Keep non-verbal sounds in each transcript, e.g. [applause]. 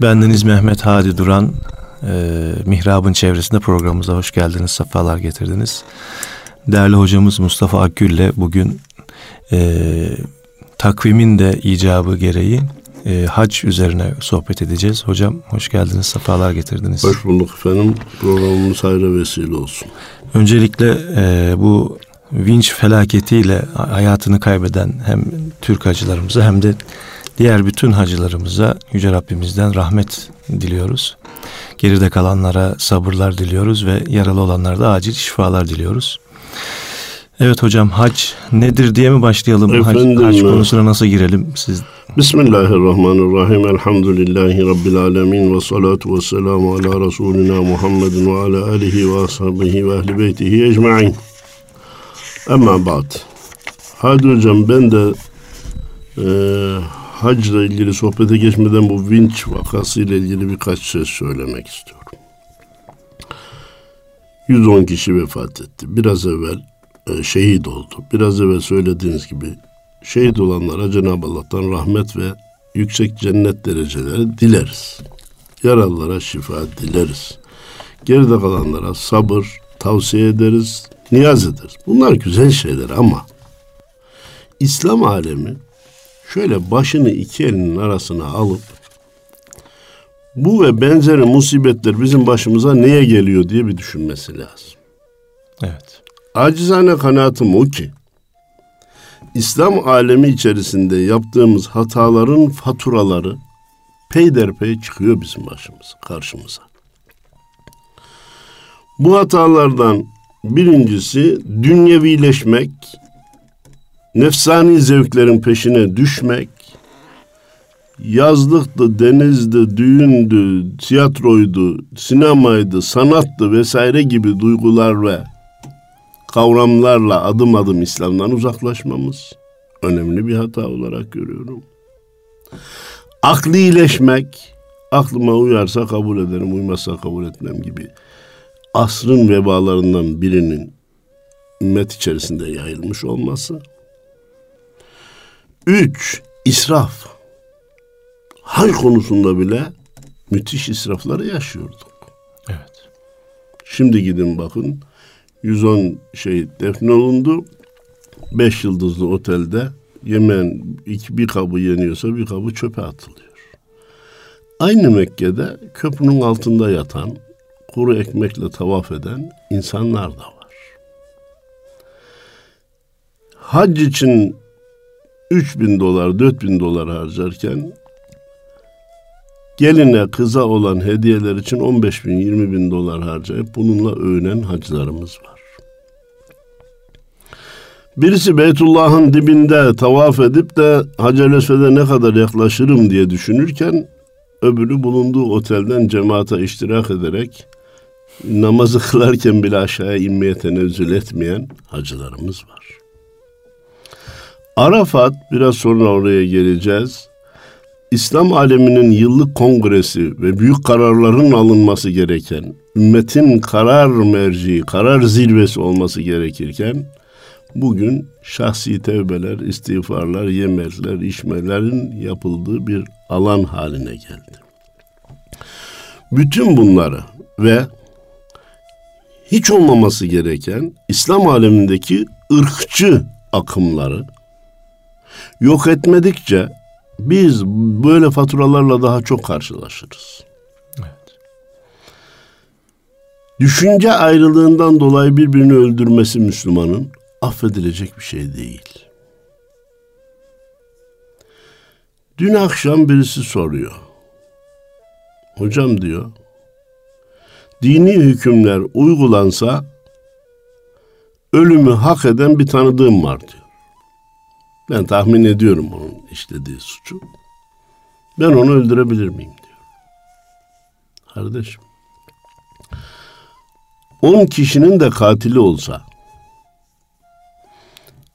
Bendeniz Mehmet Hadi Duran, e, Mihrab'ın çevresinde programımıza hoş geldiniz, sefalar getirdiniz. Değerli hocamız Mustafa Akgül ile bugün e, takvimin de icabı gereği e, hac üzerine sohbet edeceğiz. Hocam hoş geldiniz, sefalar getirdiniz. Hoş bulduk efendim. Programımız hayra vesile olsun. Öncelikle e, bu vinç felaketiyle hayatını kaybeden hem Türk hacılarımıza hem de diğer bütün hacılarımıza Yüce Rabbimizden rahmet diliyoruz. Geride kalanlara sabırlar diliyoruz ve yaralı olanlara da acil şifalar diliyoruz. Evet hocam hac nedir diye mi başlayalım? Efendim, hac, hac konusuna nasıl girelim? Siz Bismillahirrahmanirrahim. Elhamdülillahi Rabbil alemin ve salatu ve selamu ala Resulina Muhammedin ve ala alihi ve ashabihi ve ehli beytihi ecma'in. Ama ba'd. Hadi hocam ben de e, hacla ilgili sohbete geçmeden bu vinç vakası ile ilgili birkaç söz söylemek istiyorum. 110 kişi vefat etti. Biraz evvel e, şehit oldu. Biraz evvel söylediğiniz gibi şehit olanlara Cenab-ı Allah'tan rahmet ve yüksek cennet dereceleri dileriz. Yaralılara şifa dileriz. Geride kalanlara sabır tavsiye ederiz, niyaz ederiz. Bunlar güzel şeyler ama İslam alemi şöyle başını iki elinin arasına alıp bu ve benzeri musibetler bizim başımıza neye geliyor diye bir düşünmesi lazım. Evet. Acizane kanaatim o ki İslam alemi içerisinde yaptığımız hataların faturaları peyderpey çıkıyor bizim başımıza, karşımıza. Bu hatalardan birincisi dünyevileşmek, nefsani zevklerin peşine düşmek, yazlıktı, denizdi, düğündü, tiyatroydu, sinemaydı, sanattı vesaire gibi duygular ve kavramlarla adım adım İslam'dan uzaklaşmamız önemli bir hata olarak görüyorum. Aklileşmek, aklıma uyarsa kabul ederim, uymazsa kabul etmem gibi asrın vebalarından birinin ümmet içerisinde yayılmış olması. Üç, israf. Hac konusunda bile müthiş israfları yaşıyorduk. Evet. Şimdi gidin bakın 110 şey defnolundu. Beş yıldızlı otelde yemeğin iki, bir kabı yeniyorsa bir kabı çöpe atılıyor. Aynı Mekke'de köprünün altında yatan, kuru ekmekle tavaf eden insanlar da var. Hac için 3 bin dolar, 4 bin dolar harcarken geline kıza olan hediyeler için 15 bin, 20 bin dolar harcayıp bununla övünen hacılarımız var. Birisi Beytullah'ın dibinde tavaf edip de Hacer Esved'e ne kadar yaklaşırım diye düşünürken öbürü bulunduğu otelden cemaate iştirak ederek namazı kılarken bile aşağıya inmeye tenezzül etmeyen hacılarımız var. Arafat biraz sonra oraya geleceğiz. İslam aleminin yıllık kongresi ve büyük kararların alınması gereken, ümmetin karar merci, karar zirvesi olması gerekirken bugün şahsi tevbeler, istiğfarlar, yemekler, içmelerin yapıldığı bir alan haline geldi. Bütün bunları ve hiç olmaması gereken İslam alemindeki ırkçı akımları yok etmedikçe biz böyle faturalarla daha çok karşılaşırız. Evet. Düşünce ayrılığından dolayı birbirini öldürmesi Müslümanın affedilecek bir şey değil. Dün akşam birisi soruyor. Hocam diyor, dini hükümler uygulansa ölümü hak eden bir tanıdığım var diyor. Ben tahmin ediyorum onun işlediği suçu. Ben onu öldürebilir miyim diyor. Kardeşim. On kişinin de katili olsa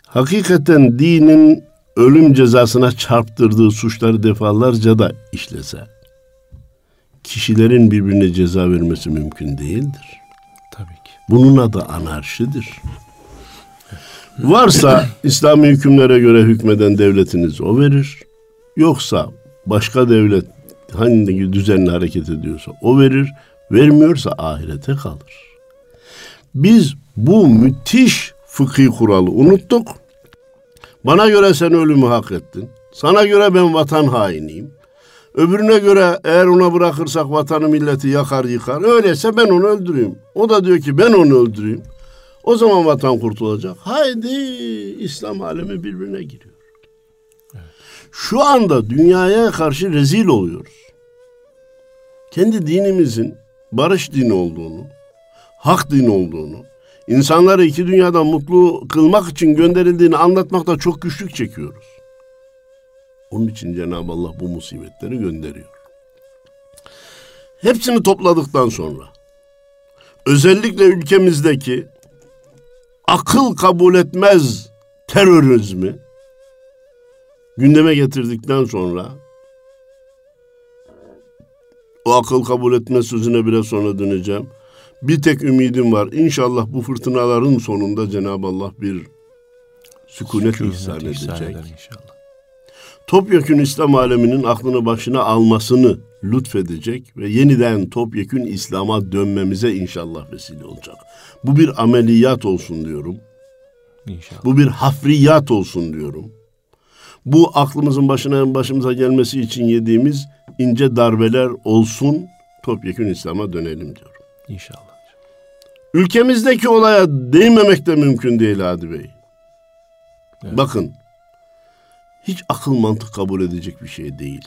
hakikaten dinin ölüm cezasına çarptırdığı suçları defalarca da işlese kişilerin birbirine ceza vermesi mümkün değildir. Tabii ki. Bunun adı anarşidir. Varsa İslami hükümlere göre hükmeden devletiniz o verir. Yoksa başka devlet hangi düzenli hareket ediyorsa o verir, vermiyorsa ahirete kalır. Biz bu müthiş fıkhi kuralı unuttuk. Bana göre sen ölümü hak ettin. Sana göre ben vatan hainiyim. Öbürüne göre eğer ona bırakırsak vatanı milleti yakar yıkar. Öyleyse ben onu öldüreyim. O da diyor ki ben onu öldüreyim. O zaman vatan kurtulacak. Haydi İslam alemi birbirine giriyor. Şu anda dünyaya karşı rezil oluyoruz. Kendi dinimizin barış dini olduğunu, hak dini olduğunu, insanları iki dünyada mutlu kılmak için gönderildiğini anlatmakta çok güçlük çekiyoruz. Onun için Cenab-ı Allah bu musibetleri gönderiyor. Hepsini topladıktan sonra özellikle ülkemizdeki akıl kabul etmez terörizmi gündeme getirdikten sonra o akıl kabul etmez sözüne biraz sonra döneceğim. Bir tek ümidim var. İnşallah bu fırtınaların sonunda Cenab-ı Allah bir sükunet, sükunet ihsan edecek. inşallah. Topyekün İslam aleminin aklını başına almasını lütfedecek ve yeniden topyekün İslam'a dönmemize inşallah vesile olacak. Bu bir ameliyat olsun diyorum. İnşallah. Bu bir hafriyat olsun diyorum. Bu aklımızın başına başımıza gelmesi için yediğimiz ince darbeler olsun. Topyekün İslam'a dönelim diyorum. İnşallah. Ülkemizdeki olaya değinmemek de mümkün değil Hadi Bey. Evet. Bakın hiç akıl mantık kabul edecek bir şey değil.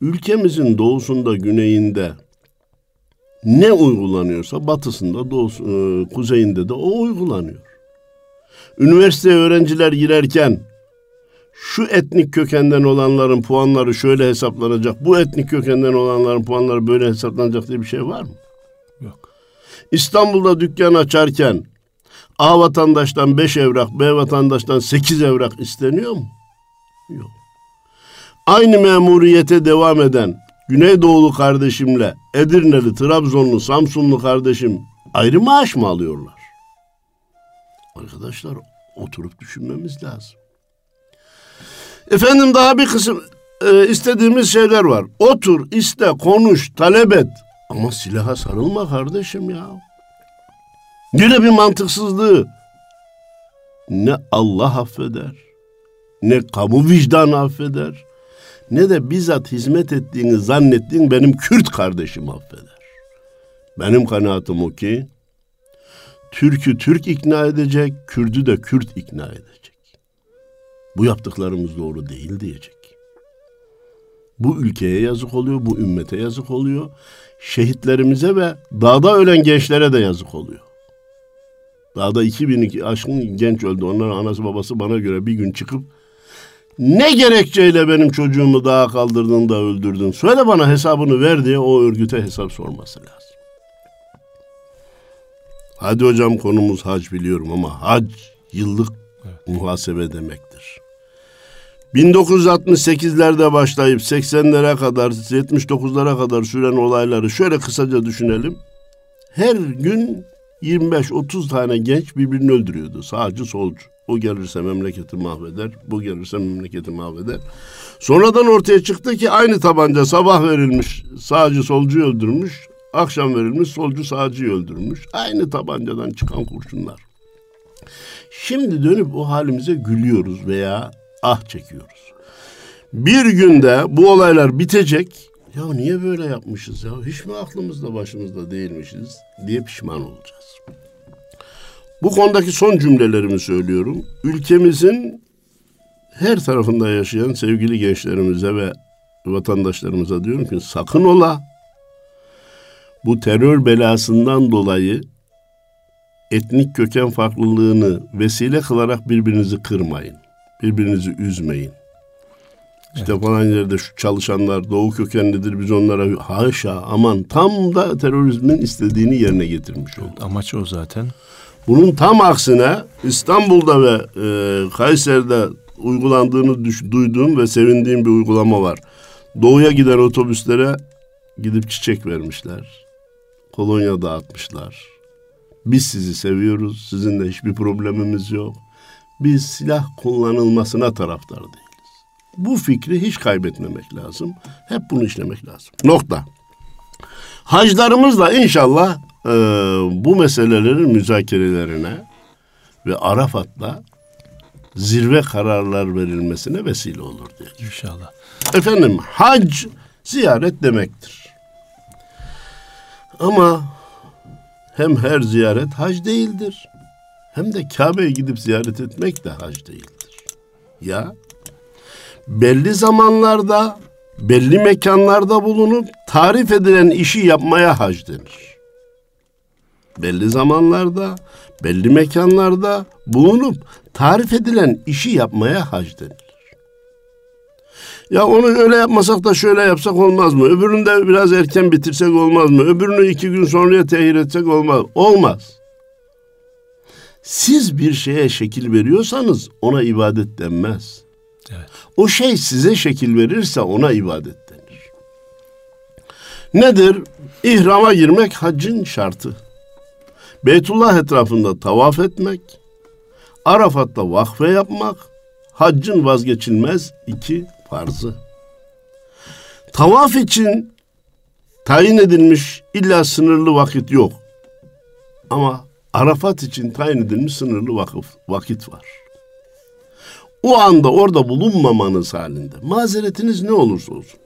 Ülkemizin doğusunda, güneyinde ne uygulanıyorsa batısında, doğusu, e, kuzeyinde de o uygulanıyor. Üniversiteye öğrenciler girerken şu etnik kökenden olanların puanları şöyle hesaplanacak, bu etnik kökenden olanların puanları böyle hesaplanacak diye bir şey var mı? Yok. İstanbul'da dükkan açarken A vatandaştan beş evrak, B vatandaştan sekiz evrak isteniyor mu? Yok. Aynı memuriyete devam eden Güneydoğulu kardeşimle Edirneli, Trabzonlu, Samsunlu kardeşim ayrı maaş mı alıyorlar? Arkadaşlar oturup düşünmemiz lazım. Efendim daha bir kısım e, istediğimiz şeyler var. Otur, iste, konuş, talep et. Ama silaha sarılma kardeşim ya. Yine bir mantıksızlığı. Ne Allah affeder, ne kamu vicdanı affeder, ne de bizzat hizmet ettiğini zannettiğin benim Kürt kardeşim affeder. Benim kanaatim o ki, Türk'ü Türk ikna edecek, Kürt'ü de Kürt ikna edecek. Bu yaptıklarımız doğru değil diyecek. Bu ülkeye yazık oluyor, bu ümmete yazık oluyor. Şehitlerimize ve dağda ölen gençlere de yazık oluyor. Dağda 2002 aşkın genç öldü. Onların anası babası bana göre bir gün çıkıp ne gerekçeyle benim çocuğumu dağa kaldırdın da öldürdün? Söyle bana hesabını ver diye o örgüte hesap sorması lazım. Hadi hocam konumuz hac biliyorum ama hac yıllık evet. muhasebe demektir. 1968'lerde başlayıp 80'lere kadar, 79'lara kadar süren olayları şöyle kısaca düşünelim. Her gün 25-30 tane genç birbirini öldürüyordu. Sağcı solcu. O gelirse memleketi mahveder, bu gelirse memleketi mahveder. Sonradan ortaya çıktı ki aynı tabanca sabah verilmiş sağcı solcuyu öldürmüş, akşam verilmiş solcu sağcıyı öldürmüş. Aynı tabancadan çıkan kurşunlar. Şimdi dönüp o halimize gülüyoruz veya ah çekiyoruz. Bir günde bu olaylar bitecek. Ya niye böyle yapmışız ya? Hiç mi aklımızda başımızda değilmişiz diye pişman olacağız. Bu konudaki son cümlelerimi söylüyorum. Ülkemizin her tarafında yaşayan sevgili gençlerimize ve vatandaşlarımıza diyorum ki sakın ola bu terör belasından dolayı etnik köken farklılığını vesile kılarak birbirinizi kırmayın. Birbirinizi üzmeyin. İşte evet. falan yerde şu çalışanlar doğu kökenlidir biz onlara haşa aman tam da terörizmin istediğini yerine getirmiş olduk. Amaç o zaten. Bunun tam aksine İstanbul'da ve e, Kayseri'de uygulandığını düş, duyduğum ve sevindiğim bir uygulama var. Doğuya giden otobüslere gidip çiçek vermişler. Kolonya dağıtmışlar. Biz sizi seviyoruz. Sizinle hiçbir problemimiz yok. Biz silah kullanılmasına taraftar değiliz. Bu fikri hiç kaybetmemek lazım. Hep bunu işlemek lazım. Nokta. Haclarımızla inşallah e, bu meselelerin müzakerelerine ve Arafat'ta zirve kararlar verilmesine vesile olur diye. İnşallah. Efendim hac ziyaret demektir. Ama hem her ziyaret hac değildir. Hem de Kabe'ye gidip ziyaret etmek de hac değildir. Ya belli zamanlarda, belli mekanlarda bulunup tarif edilen işi yapmaya hac denir. Belli zamanlarda, belli mekanlarda bulunup tarif edilen işi yapmaya hac denir. Ya onu öyle yapmasak da şöyle yapsak olmaz mı? Öbürünü de biraz erken bitirsek olmaz mı? Öbürünü iki gün sonraya tehir etsek olmaz. Olmaz. Siz bir şeye şekil veriyorsanız ona ibadet denmez. Evet. O şey size şekil verirse ona ibadet denir. Nedir? İhrama girmek haccın şartı. Beytullah etrafında tavaf etmek, Arafat'ta vakfe yapmak, haccın vazgeçilmez iki farzı. Tavaf için tayin edilmiş illa sınırlı vakit yok. Ama Arafat için tayin edilmiş sınırlı vakıf, vakit var. O anda orada bulunmamanız halinde mazeretiniz ne olursa olsun.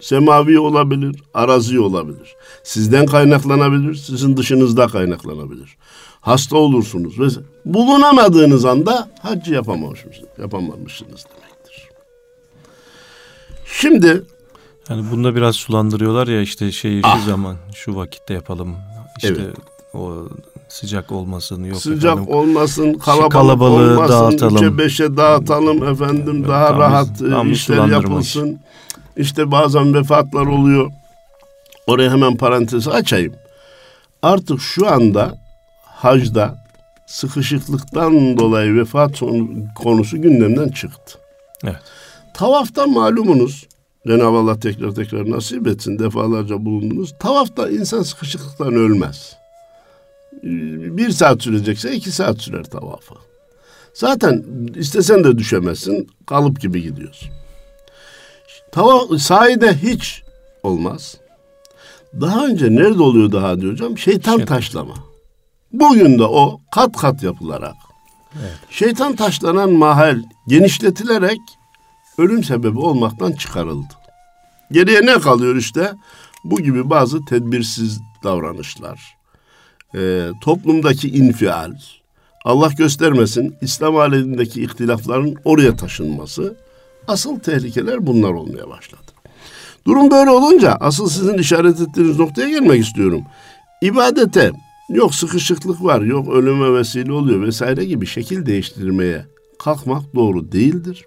Semavi olabilir, arazi olabilir. Sizden kaynaklanabilir, sizin dışınızda kaynaklanabilir. Hasta olursunuz ve bulunamadığınız anda haccı yapamamışsınız, yapamamışsınız demektir. Şimdi yani bunda biraz sulandırıyorlar ya işte şey şu ah, zaman şu vakitte yapalım. İşte evet. o sıcak olmasın yok sıcak efendim. olmasın kalabalık kalabalığı olmasın dağıtalım. üçe beşe dağıtalım efendim evet, daha tam, rahat tam işler yapılsın. İşte bazen vefatlar oluyor. Oraya hemen parantezi açayım. Artık şu anda hacda sıkışıklıktan dolayı vefat konusu gündemden çıktı. Evet. Tavafta malumunuz Cenab-ı Allah tekrar tekrar nasip etsin defalarca bulundunuz. Tavafta insan sıkışıklıktan ölmez. Bir saat sürecekse iki saat sürer tavafı. Zaten istesen de düşemezsin. Kalıp gibi gidiyorsun. Tavaf sahide hiç olmaz. Daha önce nerede oluyor daha diyor hocam? Şeytan şey, taşlama. Bugün de o kat kat yapılarak evet. şeytan taşlanan mahal genişletilerek ölüm sebebi olmaktan çıkarıldı. Geriye ne kalıyor işte? Bu gibi bazı tedbirsiz davranışlar, e, toplumdaki infial, Allah göstermesin İslam alemindeki ihtilafların oraya taşınması, asıl tehlikeler bunlar olmaya başladı. Durum böyle olunca asıl sizin işaret ettiğiniz noktaya gelmek istiyorum. İbadete yok sıkışıklık var, yok ölüme vesile oluyor vesaire gibi şekil değiştirmeye kalkmak doğru değildir.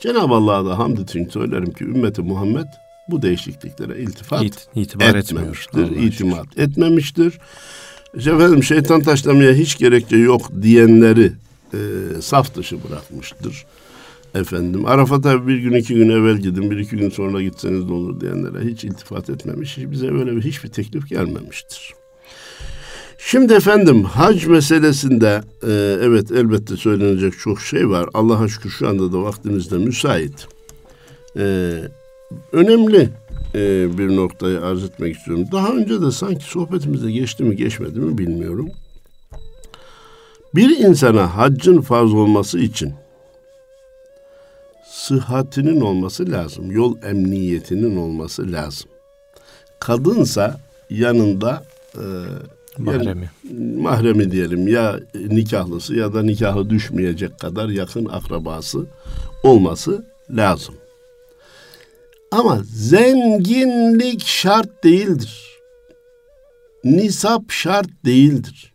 Cenab-ı Allah'a da hamd için söylerim ki ümmeti Muhammed bu değişikliklere iltifat İt, itibar etmemiştir, itimat şükür. etmemiştir. İşte efendim şeytan taşlamaya hiç gerekçe yok diyenleri e, saf dışı bırakmıştır. Efendim Arafat'a bir gün iki gün evvel gidin bir iki gün sonra gitseniz de olur diyenlere hiç iltifat etmemiş. Bize böyle bir, hiçbir teklif gelmemiştir. Şimdi efendim hac meselesinde e, evet elbette söylenecek çok şey var. Allah'a şükür şu anda da vaktimizde müsait. E, önemli e, bir noktayı arz etmek istiyorum. Daha önce de sanki sohbetimizde geçti mi geçmedi mi bilmiyorum. Bir insana haccın farz olması için sıhhatinin olması lazım. Yol emniyetinin olması lazım. Kadınsa yanında e, Mahremi. Yani, mahremi diyelim ya nikahlısı ya da nikahı düşmeyecek kadar yakın akrabası olması lazım. Ama zenginlik şart değildir. Nisap şart değildir.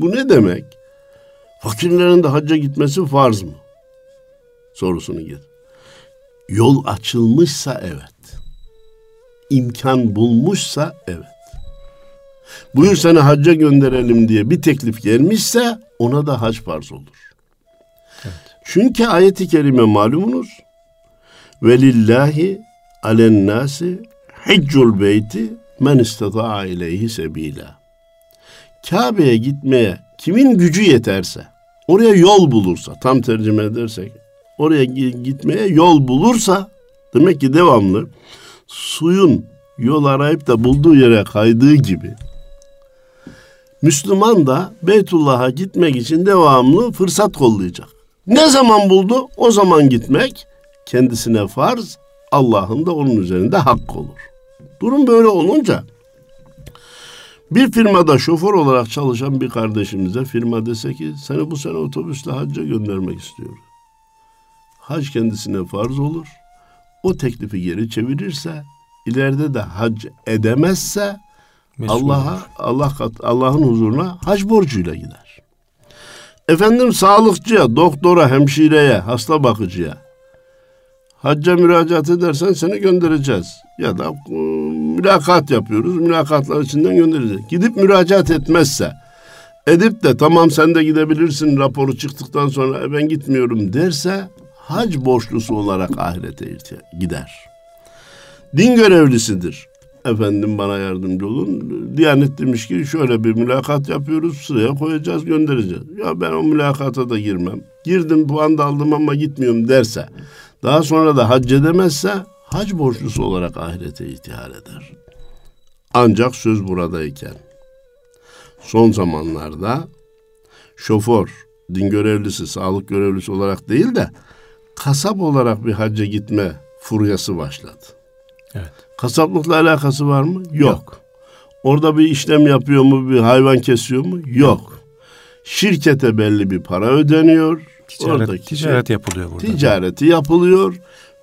Bu ne demek? Fakirlerin de hacca gitmesi farz mı? Sorusunu git. Yol açılmışsa evet. İmkan bulmuşsa evet. Buyur seni hacca gönderelim diye bir teklif gelmişse ona da hac farz olur. Evet. Çünkü ayeti kerime malumunuz velillahi alen nasi hiccul beyti men istata'a ileyhi sebila. Kabe'ye gitmeye kimin gücü yeterse, oraya yol bulursa, tam tercüme edersek oraya gitmeye yol bulursa demek ki devamlı suyun yol arayıp da bulduğu yere kaydığı gibi Müslüman da Beytullah'a gitmek için devamlı fırsat kollayacak. Ne zaman buldu? O zaman gitmek kendisine farz, Allah'ın da onun üzerinde hak olur. Durum böyle olunca bir firmada şoför olarak çalışan bir kardeşimize firma dese ki seni bu sene otobüsle hacca göndermek istiyor. Hac kendisine farz olur. O teklifi geri çevirirse ileride de hac edemezse Allah'a Allah Allah'ın huzuruna hac borcuyla gider. Efendim sağlıkçıya, doktora, hemşireye, hasta bakıcıya hacca müracaat edersen seni göndereceğiz. Ya da e, mülakat yapıyoruz. Mülakatlar içinden göndereceğiz. Gidip müracaat etmezse edip de tamam sen de gidebilirsin raporu çıktıktan sonra e, ben gitmiyorum derse hac borçlusu olarak ahirete gider. Din görevlisidir. Efendim bana yardımcı olun. Diyanet demiş ki şöyle bir mülakat yapıyoruz sıraya koyacağız göndereceğiz. Ya ben o mülakata da girmem. Girdim puan da aldım ama gitmiyorum derse daha sonra da hac edemezse hac borçlusu olarak ahirete ihtihar eder. Ancak söz buradayken son zamanlarda şoför, din görevlisi, sağlık görevlisi olarak değil de kasap olarak bir hacca gitme furyası başladı. Evet. Kasaplıkla alakası var mı? Yok. Yok. Orada bir işlem yapıyor mu, bir hayvan kesiyor mu? Yok. Yok. Şirkete belli bir para ödeniyor Ticaret, Oradaki ticaret şey, yapılıyor burada. Ticareti yapılıyor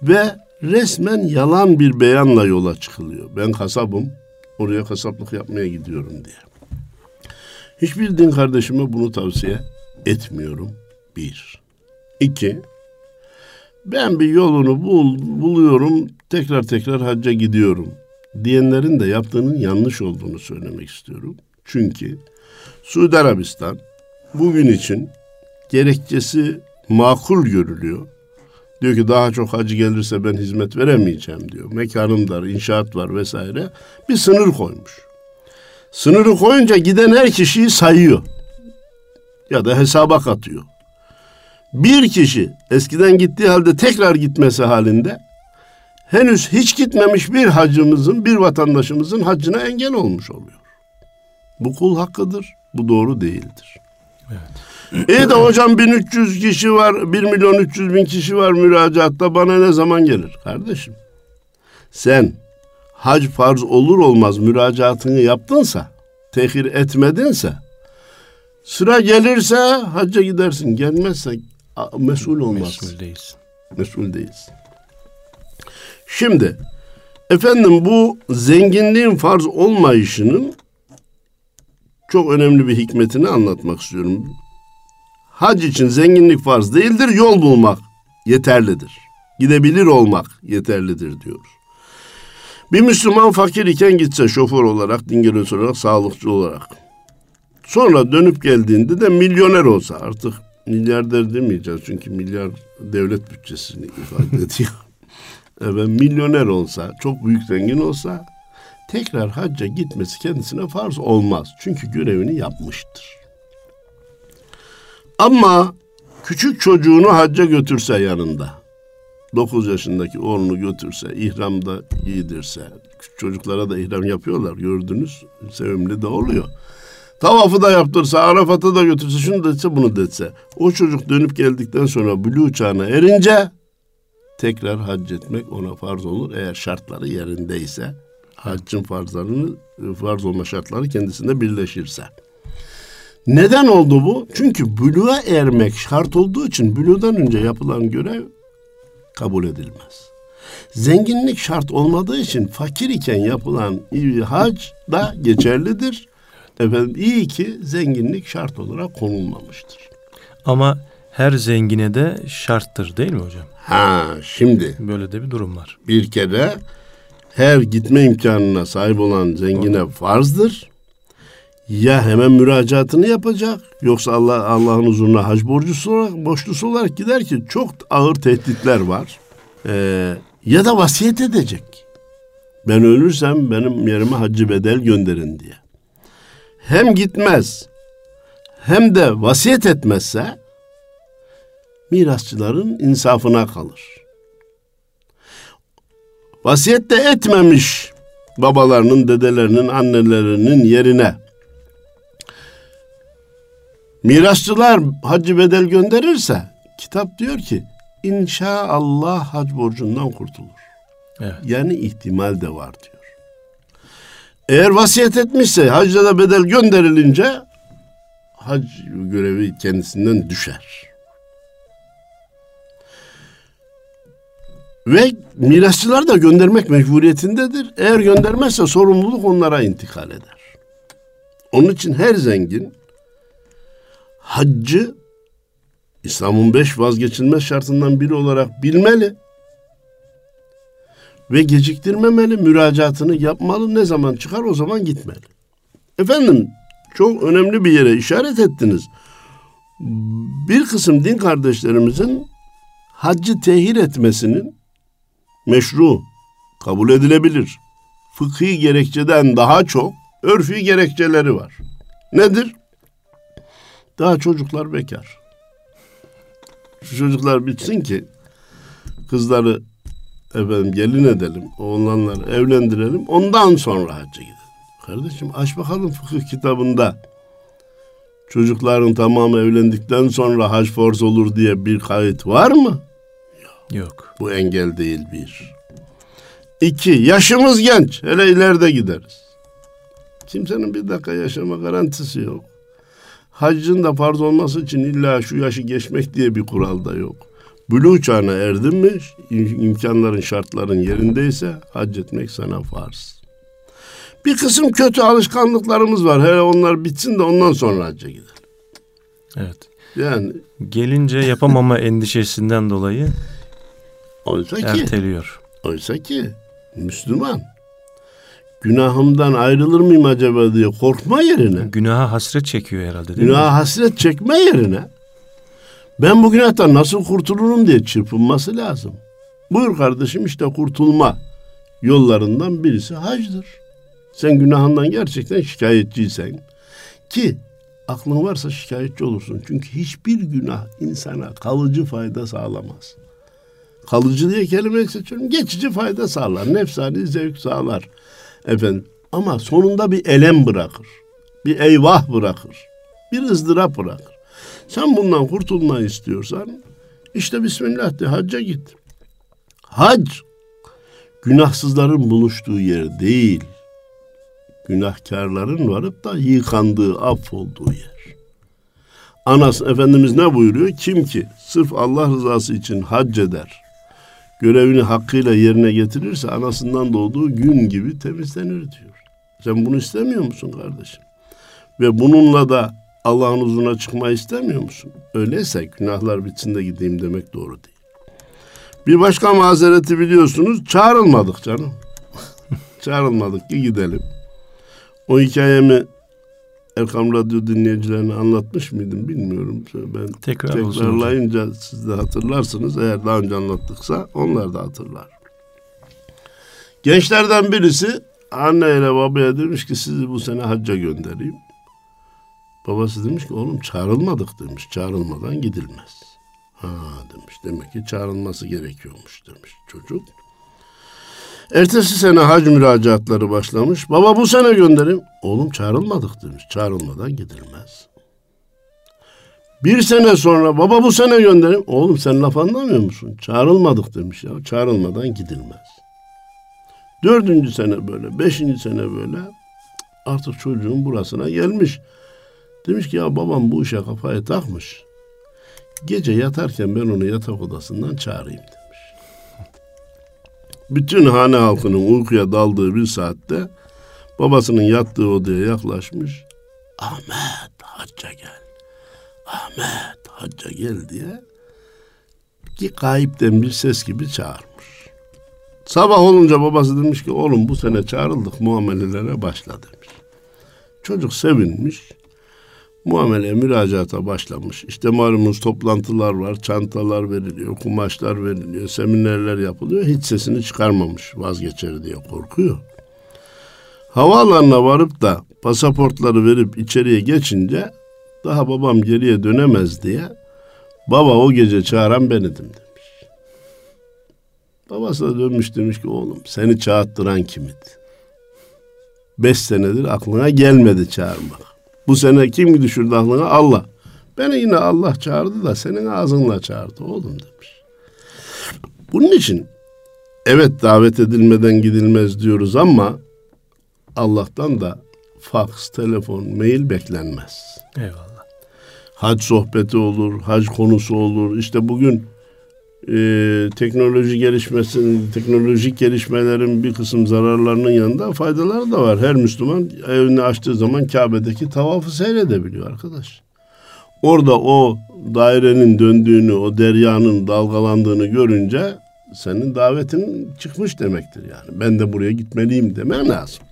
ve resmen yalan bir beyanla yola çıkılıyor. Ben kasabım, oraya kasaplık yapmaya gidiyorum diye. Hiçbir din kardeşime bunu tavsiye etmiyorum. Bir. İki, ben bir yolunu bul, buluyorum, tekrar tekrar hacca gidiyorum diyenlerin de yaptığının yanlış olduğunu söylemek istiyorum. Çünkü Suudi Arabistan bugün için gerekçesi makul görülüyor. Diyor ki daha çok hacı gelirse ben hizmet veremeyeceğim diyor. Mekanım dar, inşaat var vesaire. Bir sınır koymuş. Sınırı koyunca giden her kişiyi sayıyor. Ya da hesaba katıyor. Bir kişi eskiden gittiği halde tekrar gitmesi halinde henüz hiç gitmemiş bir hacımızın, bir vatandaşımızın haccına engel olmuş oluyor. Bu kul hakkıdır. Bu doğru değildir. Evet. İyi de hocam 1300 kişi var, 1 milyon 300 bin kişi var müracaatta bana ne zaman gelir? Kardeşim sen hac farz olur olmaz müracaatını yaptınsa, tehir etmedinse, sıra gelirse hacca gidersin. Gelmezse mesul olmaz. Mesul değilsin. Mesul değilsin. Şimdi efendim bu zenginliğin farz olmayışının çok önemli bir hikmetini anlatmak istiyorum. Hac için zenginlik farz değildir, yol bulmak yeterlidir. Gidebilir olmak yeterlidir diyoruz. Bir Müslüman fakir iken gitse şoför olarak, dingöre olarak, sağlıkçı olarak. Sonra dönüp geldiğinde de milyoner olsa artık milyarder demeyeceğiz çünkü milyar devlet bütçesini ifade [laughs] ediyor. evet, milyoner olsa, çok büyük zengin olsa tekrar hacca gitmesi kendisine farz olmaz. Çünkü görevini yapmıştır. Ama küçük çocuğunu hacca götürse yanında, 9 yaşındaki oğlunu götürse, ihramda giydirse, çocuklara da ihram yapıyorlar gördünüz, sevimli de oluyor. Tavafı da yaptırsa, Arafat'a da götürse, şunu detse, bunu detse. O çocuk dönüp geldikten sonra bülü çağına erince tekrar hac etmek ona farz olur. Eğer şartları yerindeyse, haccın farzlarını, farz olma şartları kendisinde birleşirse. Neden oldu bu? Çünkü buluğa ermek şart olduğu için buluğdan önce yapılan görev kabul edilmez. Zenginlik şart olmadığı için fakir iken yapılan hac da geçerlidir. Efendim iyi ki zenginlik şart olarak konulmamıştır. Ama her zengine de şarttır değil mi hocam? Ha şimdi. Böyle de bir durum var. Bir kere her gitme imkanına sahip olan zengine farzdır ya hemen müracaatını yapacak yoksa Allah Allah'ın huzuruna hac borcusu olarak borçlusu olarak gider ki çok ağır tehditler var. Ee, ya da vasiyet edecek. Ben ölürsem benim yerime hacı bedel gönderin diye. Hem gitmez hem de vasiyet etmezse mirasçıların insafına kalır. Vasiyet de etmemiş babalarının, dedelerinin, annelerinin yerine. Mirasçılar hacı bedel gönderirse kitap diyor ki inşallah hac borcundan kurtulur. Evet. Yani ihtimal de var diyor. Eğer vasiyet etmişse hacda da bedel gönderilince hac görevi kendisinden düşer. Ve mirasçılar da göndermek mecburiyetindedir. Eğer göndermezse sorumluluk onlara intikal eder. Onun için her zengin haccı İslam'ın beş vazgeçilmez şartından biri olarak bilmeli ve geciktirmemeli, müracaatını yapmalı. Ne zaman çıkar o zaman gitmeli. Efendim çok önemli bir yere işaret ettiniz. Bir kısım din kardeşlerimizin haccı tehir etmesinin meşru, kabul edilebilir. Fıkhi gerekçeden daha çok örfi gerekçeleri var. Nedir? Daha çocuklar bekar. Şu çocuklar bitsin ki kızları efendim gelin edelim, oğlanları evlendirelim, ondan sonra hacca gidelim. Kardeşim aç bakalım fıkıh kitabında çocukların tamamı evlendikten sonra hac forz olur diye bir kayıt var mı? Yok. Bu engel değil bir. İki, yaşımız genç. Hele ileride gideriz. Kimsenin bir dakika yaşama garantisi yok. Haccın da farz olması için illa şu yaşı geçmek diye bir kural da yok. Buluğ çağına erdin mi, imkanların, şartların yerindeyse hac etmek sana farz. Bir kısım kötü alışkanlıklarımız var. Hele onlar bitsin de ondan sonra hacca gidelim. Evet. Yani gelince yapamama [laughs] endişesinden dolayı oysa ki, erteliyor. Oysa ki Müslüman günahımdan ayrılır mıyım acaba diye korkma yerine. Günaha hasret çekiyor herhalde değil günaha mi? Günaha hasret çekme yerine ben bu günahtan nasıl kurtulurum diye çırpınması lazım. Buyur kardeşim işte kurtulma yollarından birisi hacdır. Sen günahından gerçekten şikayetçiysen ki aklın varsa şikayetçi olursun. Çünkü hiçbir günah insana kalıcı fayda sağlamaz. Kalıcı diye kelime seçiyorum. Geçici fayda sağlar. Nefsani zevk sağlar. Efendim ama sonunda bir elem bırakır. Bir eyvah bırakır. Bir ızdırap bırakır. Sen bundan kurtulmayı istiyorsan işte Bismillah de hacca git. Hac günahsızların buluştuğu yer değil. Günahkarların varıp da yıkandığı, affolduğu yer. Anas Efendimiz ne buyuruyor? Kim ki sırf Allah rızası için hac eder, görevini hakkıyla yerine getirirse anasından doğduğu gün gibi temizlenir diyor. Sen bunu istemiyor musun kardeşim? Ve bununla da Allah'ın huzuruna çıkmayı istemiyor musun? Öyleyse günahlar bitsin de gideyim demek doğru değil. Bir başka mazereti biliyorsunuz çağrılmadık canım. [laughs] çağrılmadık ki gidelim. O hikayemi Erkam Radyo dinleyicilerine anlatmış mıydım bilmiyorum. Ben Tekrar tekrarlayınca olsun. siz de hatırlarsınız. Eğer daha önce anlattıksa onlar da hatırlar. Gençlerden birisi anne ile babaya demiş ki sizi bu sene hacca göndereyim. Babası demiş ki oğlum çağrılmadık demiş. Çağrılmadan gidilmez. Ha demiş. Demek ki çağrılması gerekiyormuş demiş çocuk. Ertesi sene hac müracaatları başlamış. Baba bu sene gönderim. Oğlum çağrılmadık demiş. Çağrılmadan gidilmez. Bir sene sonra baba bu sene gönderim. Oğlum sen laf anlamıyor musun? Çağrılmadık demiş ya. Çağrılmadan gidilmez. Dördüncü sene böyle, beşinci sene böyle artık çocuğun burasına gelmiş. Demiş ki ya babam bu işe kafayı takmış. Gece yatarken ben onu yatak odasından çağırayım demiş. [laughs] Bütün hane halkının uykuya daldığı bir saatte babasının yattığı odaya yaklaşmış. Ahmet hacca gel. Ahmet hacca gel diye ki kayıpten bir ses gibi çağırmış. Sabah olunca babası demiş ki oğlum bu sene çağrıldık muamelelere başla demiş. Çocuk sevinmiş muamele müracaata başlamış. İşte malumunuz toplantılar var, çantalar veriliyor, kumaşlar veriliyor, seminerler yapılıyor. Hiç sesini çıkarmamış vazgeçer diye korkuyor. Havaalanına varıp da pasaportları verip içeriye geçince daha babam geriye dönemez diye Baba o gece çağıran bendim demiş. Babası da dönmüş demiş ki oğlum seni çağırttıran kimidi? Beş senedir aklına gelmedi çağırmak. Bu sene kim düşürdü aklına? Allah. Beni yine Allah çağırdı da senin ağzınla çağırdı oğlum demiş. Bunun için evet davet edilmeden gidilmez diyoruz ama Allah'tan da faks, telefon, mail beklenmez. Eyvallah. Hac sohbeti olur, hac konusu olur. İşte bugün e, teknoloji gelişmesinin, teknolojik gelişmelerin bir kısım zararlarının yanında faydaları da var. Her Müslüman evini açtığı zaman Kabe'deki tavafı seyredebiliyor arkadaş. Orada o dairenin döndüğünü, o deryanın dalgalandığını görünce senin davetin çıkmış demektir yani. Ben de buraya gitmeliyim demen lazım.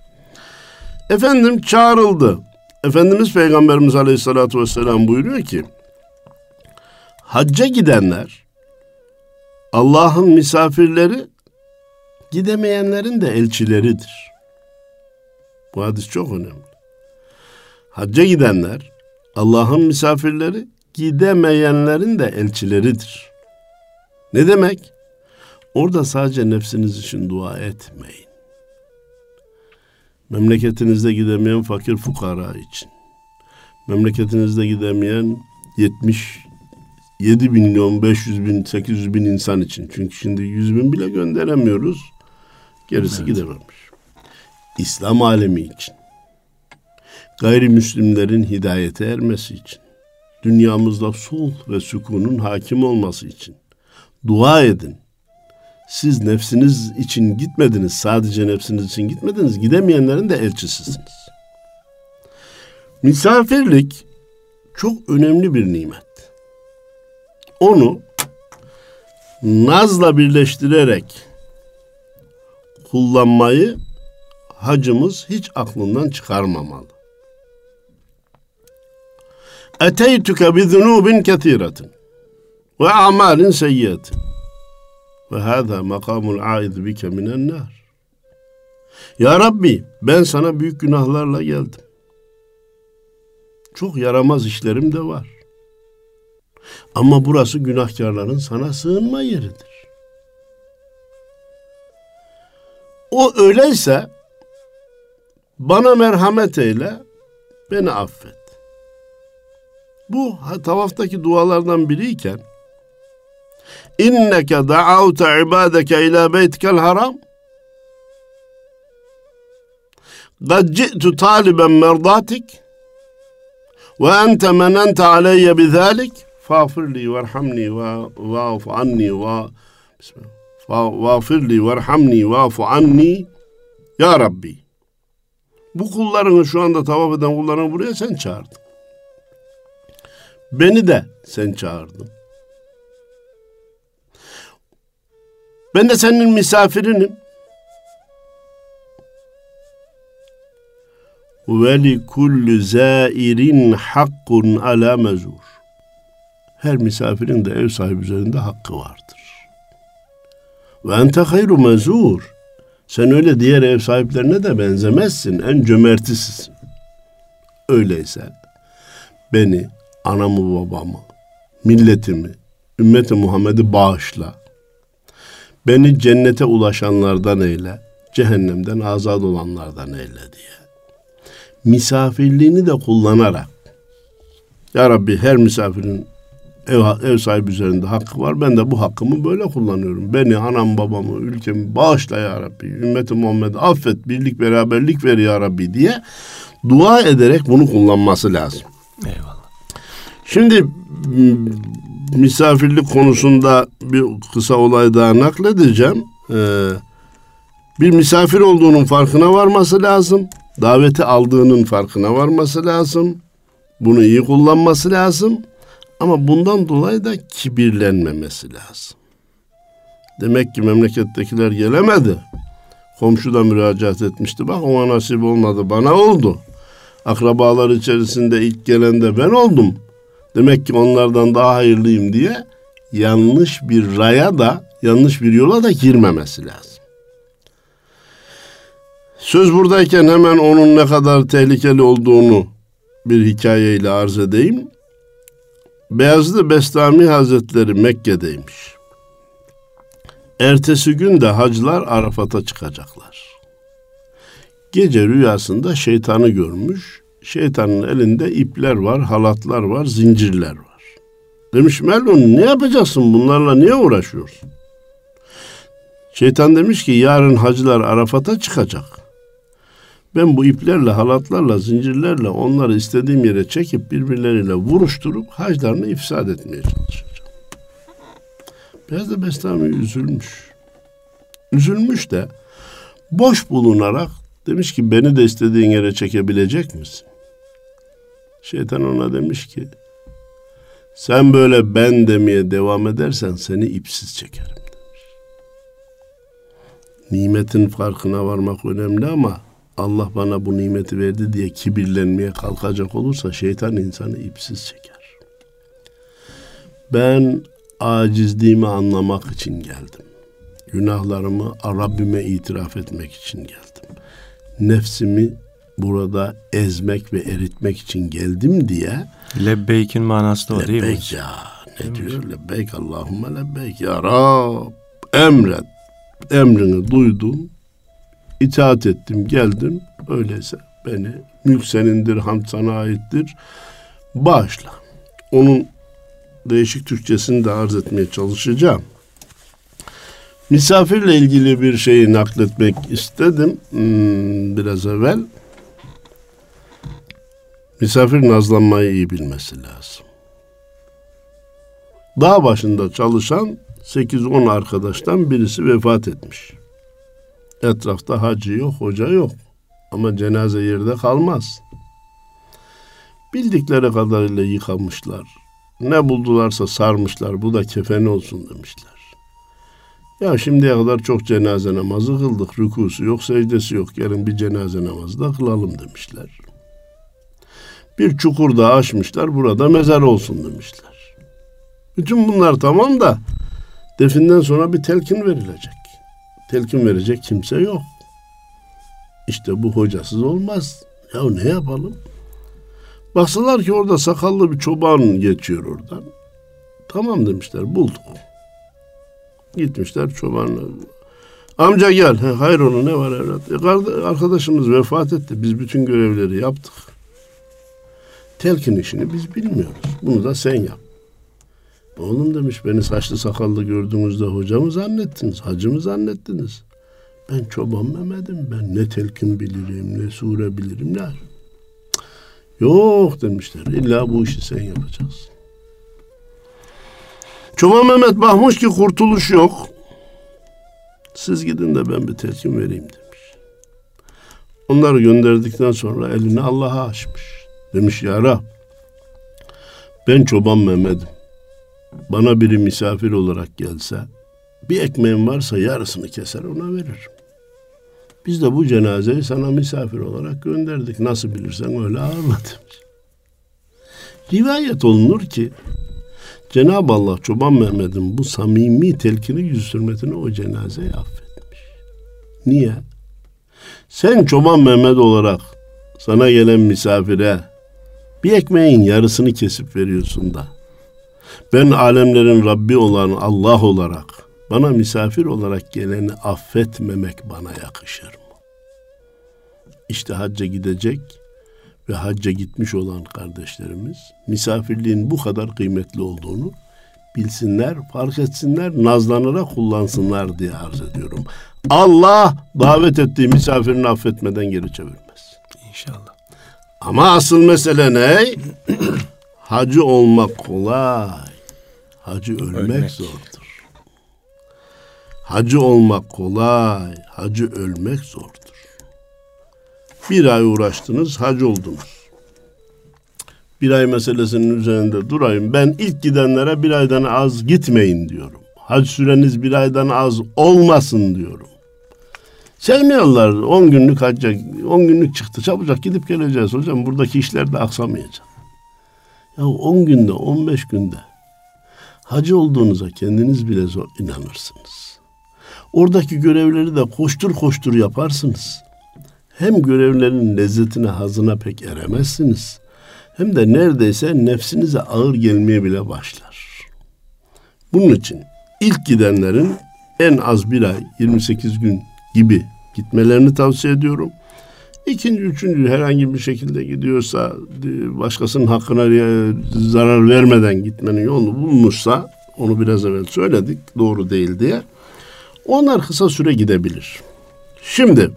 Efendim çağrıldı. Efendimiz Peygamberimiz Aleyhisselatü Vesselam buyuruyor ki hacca gidenler Allah'ın misafirleri gidemeyenlerin de elçileridir. Bu hadis çok önemli. Hacca gidenler Allah'ın misafirleri gidemeyenlerin de elçileridir. Ne demek? Orada sadece nefsiniz için dua etmeyin. Memleketinizde gidemeyen fakir fukara için. Memleketinizde gidemeyen 70 7 milyon 500 bin 800 bin insan için. Çünkü şimdi 100 bin bile gönderemiyoruz. Gerisi evet. gidememiş. İslam alemi için. Gayrimüslimlerin hidayete ermesi için. Dünyamızda sulh ve sükunun hakim olması için. Dua edin. Siz nefsiniz için gitmediniz. Sadece nefsiniz için gitmediniz. Gidemeyenlerin de elçisisiniz. Misafirlik çok önemli bir nimet. Onu nazla birleştirerek kullanmayı hacımız hiç aklından çıkarmamalı. Eteytüke bi zunubin ketiretin ve amalin seyyiyetin ve hâzâ makamul âid bike minen nar. Ya Rabbi ben sana büyük günahlarla geldim. Çok yaramaz işlerim de var. Ama burası günahkarların sana sığınma yeridir. O öyleyse bana merhamet eyle, beni affet. Bu tavaftaki dualardan biriyken inneke da'avte ibadeke ila beytikel haram قد جئت طالبا مرضاتك وأنت مننت علي بذلك Fafır li verhamni ve vafu anni ve Vafir li verhamni vafu anni Ya Rabbi. Bu kullarını şu anda tavaf eden kullarını buraya sen çağırdın. Beni de sen çağırdın. Ben de senin misafirinim. Ve li kullu zairin hakkun ala mezur. Her misafirin de ev sahibi üzerinde hakkı vardır. Ve ente hayru mezur. Sen öyle diğer ev sahiplerine de benzemezsin. En cömertisisin. Öyleyse beni, anamı, babamı, milletimi, ümmeti Muhammed'i bağışla. Beni cennete ulaşanlardan eyle, cehennemden azad olanlardan eyle diye. Misafirliğini de kullanarak, Ya Rabbi her misafirin ev, ev sahibi üzerinde hakkı var. Ben de bu hakkımı böyle kullanıyorum. Beni, anam, babamı, ülkemi bağışla ya Rabbi. Ümmeti Muhammed'i affet, birlik, beraberlik ver ya Rabbi diye dua ederek bunu kullanması lazım. Eyvallah. Şimdi misafirlik konusunda bir kısa olay daha nakledeceğim. Ee, bir misafir olduğunun farkına varması lazım. Daveti aldığının farkına varması lazım. Bunu iyi kullanması lazım. Ama bundan dolayı da kibirlenmemesi lazım. Demek ki memlekettekiler gelemedi. Komşu da müracaat etmişti. Bak ona nasip olmadı bana oldu. Akrabalar içerisinde ilk gelen de ben oldum. Demek ki onlardan daha hayırlıyım diye yanlış bir raya da yanlış bir yola da girmemesi lazım. Söz buradayken hemen onun ne kadar tehlikeli olduğunu bir hikayeyle arz edeyim. Beyazlı Bestami Hazretleri Mekke'deymiş. Ertesi gün de hacılar Arafat'a çıkacaklar. Gece rüyasında şeytanı görmüş. Şeytanın elinde ipler var, halatlar var, zincirler var. Demiş Melun ne yapacaksın bunlarla niye uğraşıyorsun? Şeytan demiş ki yarın hacılar Arafat'a çıkacak. Ben bu iplerle, halatlarla, zincirlerle onları istediğim yere çekip birbirleriyle vuruşturup haclarını ifsad etmeye çalışacağım. Beyaz da Bestami üzülmüş. Üzülmüş de boş bulunarak demiş ki beni de istediğin yere çekebilecek misin? Şeytan ona demiş ki sen böyle ben demeye devam edersen seni ipsiz çekerim demiş. Nimetin farkına varmak önemli ama Allah bana bu nimeti verdi diye kibirlenmeye kalkacak olursa şeytan insanı ipsiz çeker. Ben acizliğimi anlamak için geldim. Günahlarımı Rabbime itiraf etmek için geldim. Nefsimi burada ezmek ve eritmek için geldim diye Lebbeykin manası da o değil mi? Lebbeyk ya. Ne diyor? Lebbeyk Allahümme lebbeyk ya Rab. Emret. Emrini duydum. İtaat ettim. Geldim. Öyleyse beni mülk senindir, hamd sana aittir. Bağışla. Onun değişik Türkçesini de arz etmeye çalışacağım. Misafirle ilgili bir şeyi nakletmek istedim hmm, biraz evvel. Misafir nazlanmayı iyi bilmesi lazım. Dağ başında çalışan 8-10 arkadaştan birisi vefat etmiş. Etrafta hacı yok, hoca yok. Ama cenaze yerde kalmaz. Bildikleri kadarıyla yıkamışlar. Ne buldularsa sarmışlar. Bu da kefen olsun demişler. Ya şimdiye kadar çok cenaze namazı kıldık. Rükusu yok, secdesi yok. Gelin bir cenaze namazı da kılalım demişler. Bir çukur da açmışlar. Burada mezar olsun demişler. Bütün bunlar tamam da definden sonra bir telkin verilecek. Telkin verecek kimse yok. İşte bu hocasız olmaz. Ya ne yapalım? Baksalar ki orada sakallı bir çoban geçiyor oradan. Tamam demişler bulduk. Gitmişler çobanla. Amca gel. He, hayır onu ne var evlat? E, arkadaşımız vefat etti. Biz bütün görevleri yaptık. Telkin işini biz bilmiyoruz. Bunu da sen yap. Oğlum demiş beni saçlı sakallı gördüğünüzde hocamı zannettiniz, hacımı zannettiniz. Ben çoban Mehmet'im. Ben ne telkin bilirim, ne sure bilirim, ne. Yok demişler. İlla bu işi sen yapacaksın. Çoban Mehmet bakmış ki kurtuluş yok. Siz gidin de ben bir telkin vereyim demiş. Onları gönderdikten sonra elini Allah'a açmış. Demiş ya Rab, ben çoban Mehmet'im. Bana biri misafir olarak gelse, bir ekmeğim varsa yarısını keser ona veririm. Biz de bu cenazeyi sana misafir olarak gönderdik. Nasıl bilirsen öyle ağırla demiş. Rivayet olunur ki Cenab-ı Allah Çoban Mehmet'in bu samimi telkini yüz hürmetine o cenazeyi affetmiş. Niye? Sen Çoban Mehmet olarak sana gelen misafire bir ekmeğin yarısını kesip veriyorsun da ben alemlerin Rabbi olan Allah olarak bana misafir olarak geleni affetmemek bana yakışır mı? İşte hacca gidecek ve hacca gitmiş olan kardeşlerimiz misafirliğin bu kadar kıymetli olduğunu bilsinler, fark etsinler, nazlanarak kullansınlar diye arz ediyorum. Allah davet ettiği misafirini affetmeden geri çevirmez. İnşallah. Ama asıl mesele ne? Hacı olmak kolay. Hacı ölmek, ölmek zordur. Hacı olmak kolay. Hacı ölmek zordur. Bir ay uğraştınız, hacı oldunuz. Bir ay meselesinin üzerinde durayım. Ben ilk gidenlere bir aydan az gitmeyin diyorum. Hac süreniz bir aydan az olmasın diyorum. Sevmiyorlar. 10 günlük hacca, 10 günlük çıktı. Çabucak gidip geleceğiz hocam. Buradaki işler de aksamayacak. Ya 10 günde, 15 günde hacı olduğunuza kendiniz bile zor inanırsınız. Oradaki görevleri de koştur koştur yaparsınız. Hem görevlerin lezzetine, hazına pek eremezsiniz. hem de neredeyse nefsinize ağır gelmeye bile başlar. Bunun için ilk gidenlerin en az bir ay 28 gün gibi gitmelerini tavsiye ediyorum. İkinci, üçüncü herhangi bir şekilde gidiyorsa başkasının hakkına zarar vermeden gitmenin yolunu bulmuşsa onu biraz evvel söyledik doğru değil diye. Onlar kısa süre gidebilir. Şimdi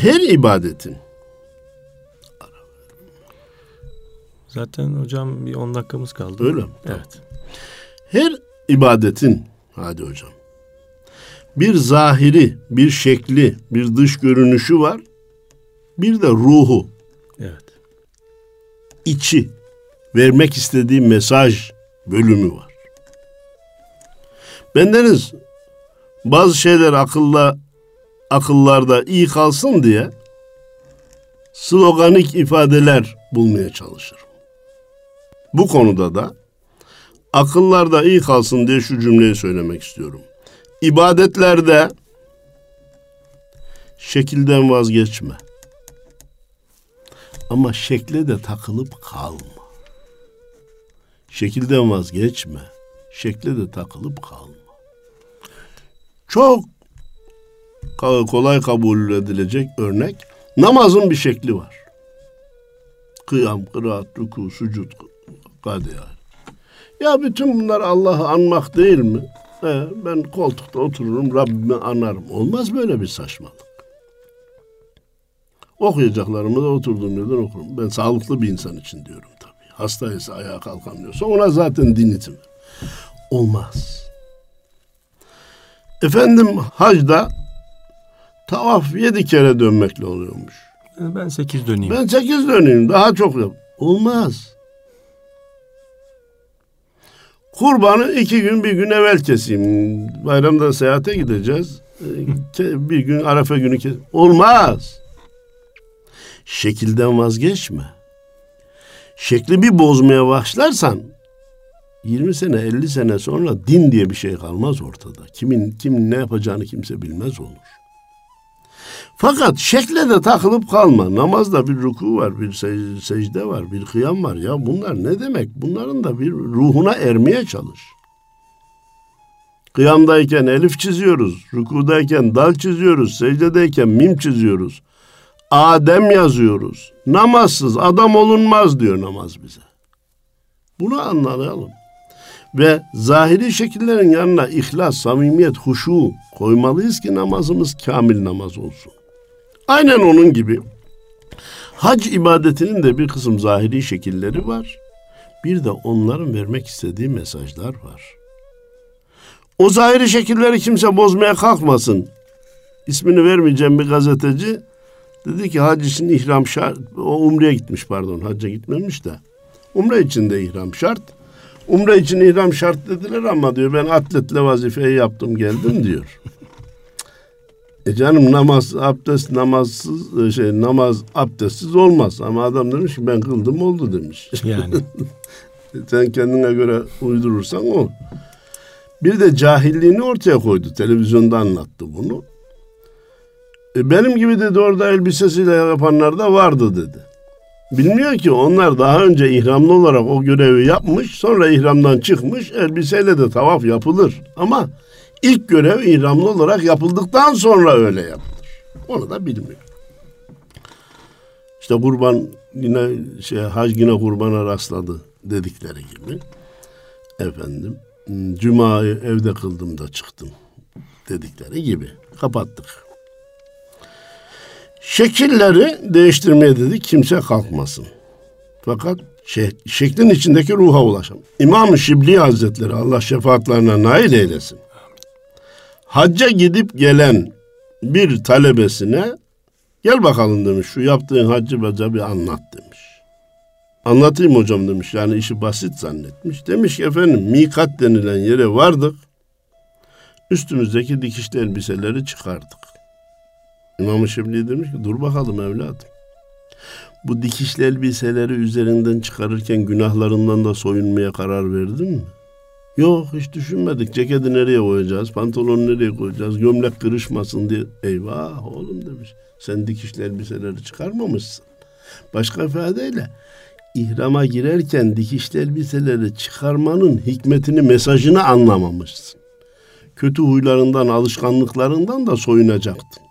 her ibadetin Zaten hocam bir 10 dakikamız kaldı. Öyle mi? Evet. Her ibadetin hadi hocam bir zahiri, bir şekli, bir dış görünüşü var. Bir de ruhu. Evet. içi, vermek istediği mesaj bölümü var. Bendeniz bazı şeyler akılla akıllarda iyi kalsın diye sloganik ifadeler bulmaya çalışırım. Bu konuda da akıllarda iyi kalsın diye şu cümleyi söylemek istiyorum. İbadetlerde şekilden vazgeçme. Ama şekle de takılıp kalma. Şekilden vazgeçme. Şekle de takılıp kalma. Çok kolay kabul edilecek örnek namazın bir şekli var. Kıyam, kıraat, ruku, sucud, kadiya. Ya bütün bunlar Allah'ı anmak değil mi? He, ben koltukta otururum, Rabbimi anarım. Olmaz böyle bir saçmalık. Okuyacaklarımı da oturduğum yerden okurum. Ben sağlıklı bir insan için diyorum tabii. Hastaysa ayağa kalkamıyorsa ona zaten din. Olmaz. Efendim hacda tavaf yedi kere dönmekle oluyormuş. Ben sekiz döneyim. Ben sekiz döneyim daha çok yap. Olmaz. Kurbanı iki gün bir gün evvel keseyim. Bayramda seyahate gideceğiz. Ee, bir gün Arafa günü kes. Olmaz. Şekilden vazgeçme. Şekli bir bozmaya başlarsan 20 sene 50 sene sonra din diye bir şey kalmaz ortada. Kimin kimin ne yapacağını kimse bilmez olur. Fakat şekle de takılıp kalma. Namazda bir ruku var, bir secde var, bir kıyam var. Ya bunlar ne demek? Bunların da bir ruhuna ermeye çalış. Kıyamdayken elif çiziyoruz, rukudayken dal çiziyoruz, secdedeyken mim çiziyoruz. Adem yazıyoruz. Namazsız adam olunmaz diyor namaz bize. Bunu anlayalım. Ve zahiri şekillerin yanına ihlas, samimiyet, huşu koymalıyız ki namazımız kamil namaz olsun. Aynen onun gibi hac ibadetinin de bir kısım zahiri şekilleri var. Bir de onların vermek istediği mesajlar var. O zahiri şekilleri kimse bozmaya kalkmasın. İsmini vermeyeceğim bir gazeteci dedi ki hac için ihram şart. O umreye gitmiş pardon hacca gitmemiş de. Umre için de ihram şart. Umre için ihram şart dediler ama diyor ben atletle vazifeyi yaptım geldim diyor. E canım namaz abdest namazsız e, şey namaz abdestsiz olmaz ama adam demiş ki ben kıldım oldu demiş. [laughs] Yani. Sen kendine göre uydurursan o. Bir de cahilliğini ortaya koydu. Televizyonda anlattı bunu. E benim gibi dedi orada elbisesiyle yapanlar da vardı dedi. Bilmiyor ki onlar daha önce ihramlı olarak o görevi yapmış, sonra ihramdan çıkmış, elbiseyle de tavaf yapılır. Ama ilk görev ihramlı olarak yapıldıktan sonra öyle yapılır. Onu da bilmiyor. İşte kurban yine şey hac yine kurbana rastladı dedikleri gibi. Efendim cumayı evde kıldım da çıktım dedikleri gibi kapattık. Şekilleri değiştirmeye dedik kimse kalkmasın. Fakat şey, şeklin içindeki ruha ulaşalım. İmam Şibli Hazretleri Allah şefaatlerine nail eylesin hacca gidip gelen bir talebesine gel bakalım demiş şu yaptığın haccı baca bir anlat demiş. Anlatayım hocam demiş yani işi basit zannetmiş. Demiş ki efendim mikat denilen yere vardık. Üstümüzdeki dikişli elbiseleri çıkardık. İmam-ı Şebli demiş ki dur bakalım evladım. Bu dikişli elbiseleri üzerinden çıkarırken günahlarından da soyunmaya karar verdin mi? Yok hiç düşünmedik. Ceketi nereye koyacağız? Pantolonu nereye koyacağız? Gömlek kırışmasın diye. Eyvah oğlum demiş. Sen dikişli elbiseleri çıkarmamışsın. Başka ifadeyle ihrama girerken dikişli elbiseleri çıkarmanın hikmetini, mesajını anlamamışsın. Kötü huylarından, alışkanlıklarından da soyunacaktın.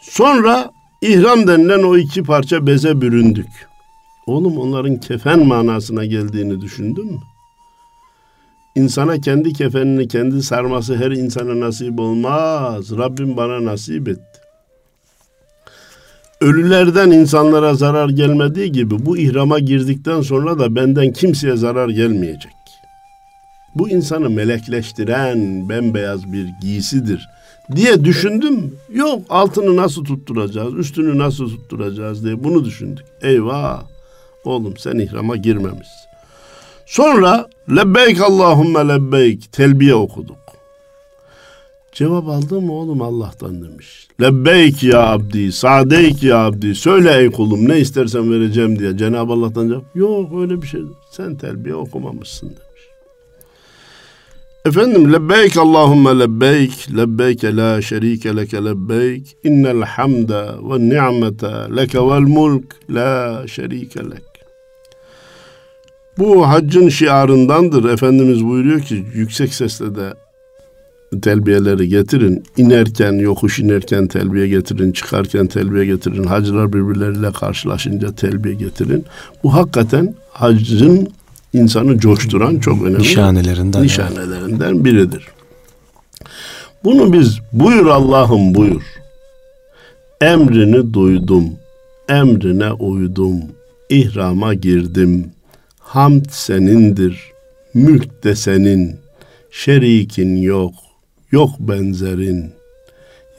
Sonra ihram denilen o iki parça beze büründük. Oğlum onların kefen manasına geldiğini düşündün mü? İnsana kendi kefenini kendi sarması her insana nasip olmaz. Rabbim bana nasip etti. Ölülerden insanlara zarar gelmediği gibi bu ihrama girdikten sonra da benden kimseye zarar gelmeyecek. Bu insanı melekleştiren bembeyaz bir giysidir diye düşündüm. Yok altını nasıl tutturacağız, üstünü nasıl tutturacağız diye bunu düşündük. Eyvah oğlum sen ihrama girmemişsin. Sonra lebbeyk Allahümme lebbeyk telbiye okuduk. Cevap aldın mı oğlum Allah'tan demiş. Lebbeyk ya abdi, sadeyk ya abdi. Söyle ey kulum ne istersen vereceğim diye. Cenab-ı Allah'tan cevap. Yok öyle bir şey. Sen telbiye okumamışsın demiş. Efendim lebbeyk Allahümme lebbeyk, lebbeyke la şerike leke lebbeyk, innel hamde ve ni'mete leke vel mulk la şerike lek. Bu haccın şiarındandır. Efendimiz buyuruyor ki yüksek sesle de telbiyeleri getirin. İnerken, yokuş inerken telbiye getirin, çıkarken telbiye getirin. Hacılar birbirleriyle karşılaşınca telbiye getirin. Bu hakikaten haccın insanı coşturan çok önemli nişanelerinden, nişanelerinden biridir. Bunu biz buyur Allah'ım buyur. Emrini duydum, emrine uydum, ihrama girdim. Hamd senindir, mülk de senin, şerikin yok, yok benzerin.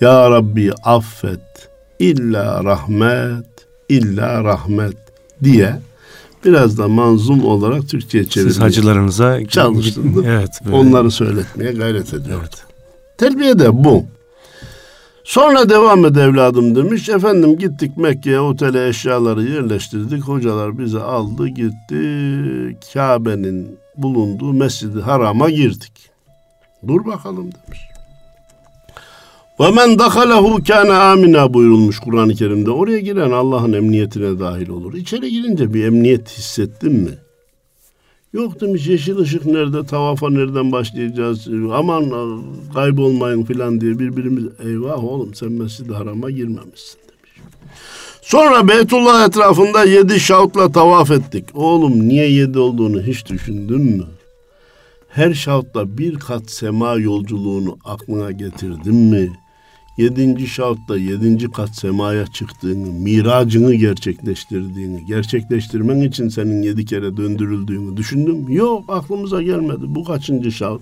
Ya Rabbi affet, illa rahmet, illa rahmet diye biraz da manzum olarak Türkçe çevirdim. Siz hacılarınıza çalıştınız. evet, böyle. Onları söyletmeye gayret ediyor. Evet. Terbiye de bu. Sonra devam et evladım demiş. Efendim gittik Mekke'ye otele eşyaları yerleştirdik. Hocalar bizi aldı gitti. Kabe'nin bulunduğu Mescid-i Haram'a girdik. Dur bakalım demiş. Ve men dakalehu kana amina buyurulmuş Kur'an-ı Kerim'de. Oraya giren Allah'ın emniyetine dahil olur. İçeri girince bir emniyet hissettin mi? Yok demiş yeşil ışık nerede, tavafa nereden başlayacağız, aman kaybolmayın filan diye birbirimiz eyvah oğlum sen Mescid-i Haram'a girmemişsin demiş. Sonra Beytullah etrafında yedi şavtla tavaf ettik. Oğlum niye yedi olduğunu hiç düşündün mü? Her şavtla bir kat sema yolculuğunu aklına getirdin mi? Yedinci şahıtta yedinci kat semaya çıktığını, miracını gerçekleştirdiğini, gerçekleştirmen için senin yedi kere döndürüldüğünü düşündüm. Yok aklımıza gelmedi. Bu kaçıncı şahıt?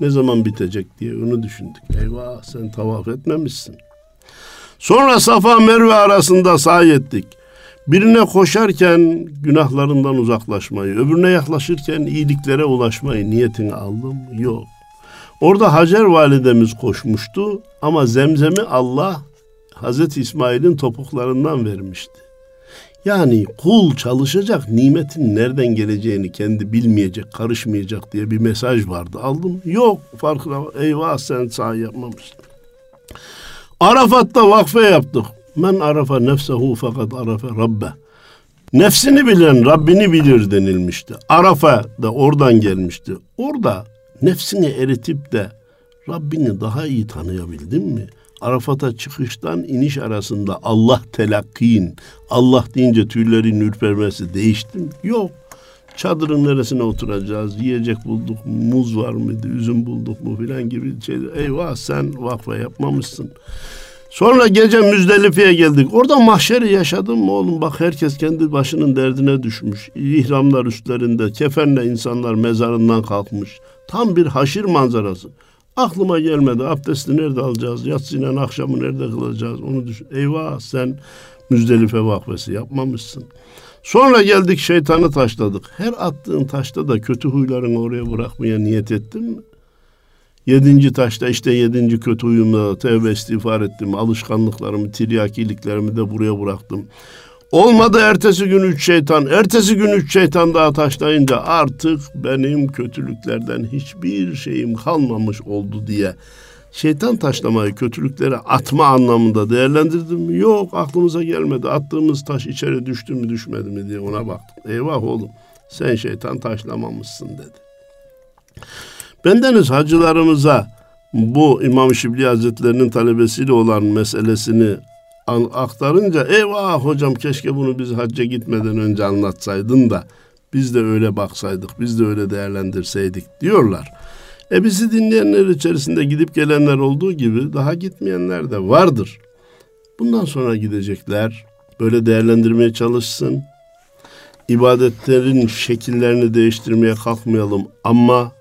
Ne zaman bitecek diye onu düşündük. Eyvah sen tavaf etmemişsin. Sonra Safa Merve arasında sahi ettik. Birine koşarken günahlarından uzaklaşmayı, öbürüne yaklaşırken iyiliklere ulaşmayı niyetini aldım. Yok. Orada Hacer validemiz koşmuştu ama zemzemi Allah Hazreti İsmail'in topuklarından vermişti. Yani kul çalışacak, nimetin nereden geleceğini kendi bilmeyecek, karışmayacak diye bir mesaj vardı. Aldım. Yok farkına eyvah sen sağ yapmamışsın. Arafat'ta vakfe yaptık. Men arafa nefsehu fakat arafa rabbe. Nefsini bilen Rabbini bilir denilmişti. Arafa da oradan gelmişti. Orada nefsini eritip de Rabbini daha iyi tanıyabildin mi? Arafat'a çıkıştan iniş arasında Allah telakkin, Allah deyince tüylerin ürpermesi değişti mi? Yok. Çadırın neresine oturacağız? Yiyecek bulduk Muz var mıydı? Üzüm bulduk mu? Filan gibi şeyler. Eyvah sen vakfa yapmamışsın. Sonra gece Müzdelife'ye geldik. Orada mahşeri yaşadım mı oğlum? Bak herkes kendi başının derdine düşmüş. İhramlar üstlerinde. Kefenle insanlar mezarından kalkmış. Tam bir haşir manzarası. Aklıma gelmedi. Abdesti nerede alacağız? Yatsıyla akşamı nerede kılacağız? Onu düşün. Eyvah sen Müzdelife vakfesi yapmamışsın. Sonra geldik şeytanı taşladık. Her attığın taşta da kötü huylarını oraya bırakmaya niyet ettin mi? Yedinci taşta işte yedinci kötü huyumla tevbe istiğfar ettim. Alışkanlıklarımı, tiryakiliklerimi de buraya bıraktım. Olmadı ertesi gün üç şeytan, ertesi gün üç şeytan daha taşlayınca artık benim kötülüklerden hiçbir şeyim kalmamış oldu diye şeytan taşlamayı kötülüklere atma anlamında değerlendirdim? Yok aklımıza gelmedi. Attığımız taş içeri düştü mü düşmedi mi diye ona baktım. Eyvah oğlum sen şeytan taşlamamışsın dedi. Bendeniz hacılarımıza bu İmam Şibli Hazretlerinin talebesiyle olan meselesini aktarınca eyvah hocam keşke bunu biz hacca gitmeden önce anlatsaydın da biz de öyle baksaydık, biz de öyle değerlendirseydik diyorlar. E bizi dinleyenler içerisinde gidip gelenler olduğu gibi daha gitmeyenler de vardır. Bundan sonra gidecekler. Böyle değerlendirmeye çalışsın. İbadetlerin şekillerini değiştirmeye kalkmayalım ama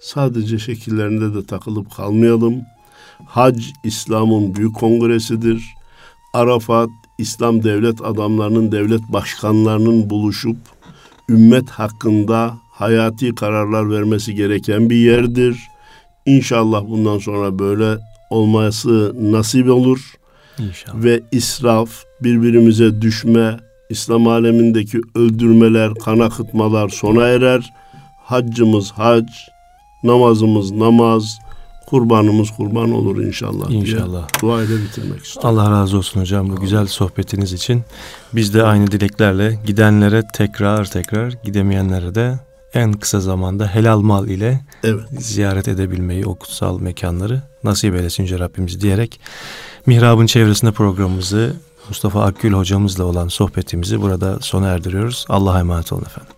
sadece şekillerinde de takılıp kalmayalım. Hac İslam'ın büyük kongresidir. Arafat İslam devlet adamlarının, devlet başkanlarının buluşup ümmet hakkında hayati kararlar vermesi gereken bir yerdir. İnşallah bundan sonra böyle olması nasip olur. İnşallah. Ve israf, birbirimize düşme, İslam alemindeki öldürmeler, kan akıtmalar sona erer. Haccımız hac, namazımız namaz, kurbanımız kurban olur inşallah. İnşallah. Diye dua ile bitirmek istiyorum. Allah razı olsun hocam bu güzel sohbetiniz için. Biz de aynı dileklerle gidenlere tekrar tekrar gidemeyenlere de en kısa zamanda helal mal ile evet. ziyaret edebilmeyi o kutsal mekanları nasip eylesin Yüce Rabbimiz diyerek Mihrab'ın çevresinde programımızı Mustafa Akgül hocamızla olan sohbetimizi burada sona erdiriyoruz. Allah'a emanet olun efendim.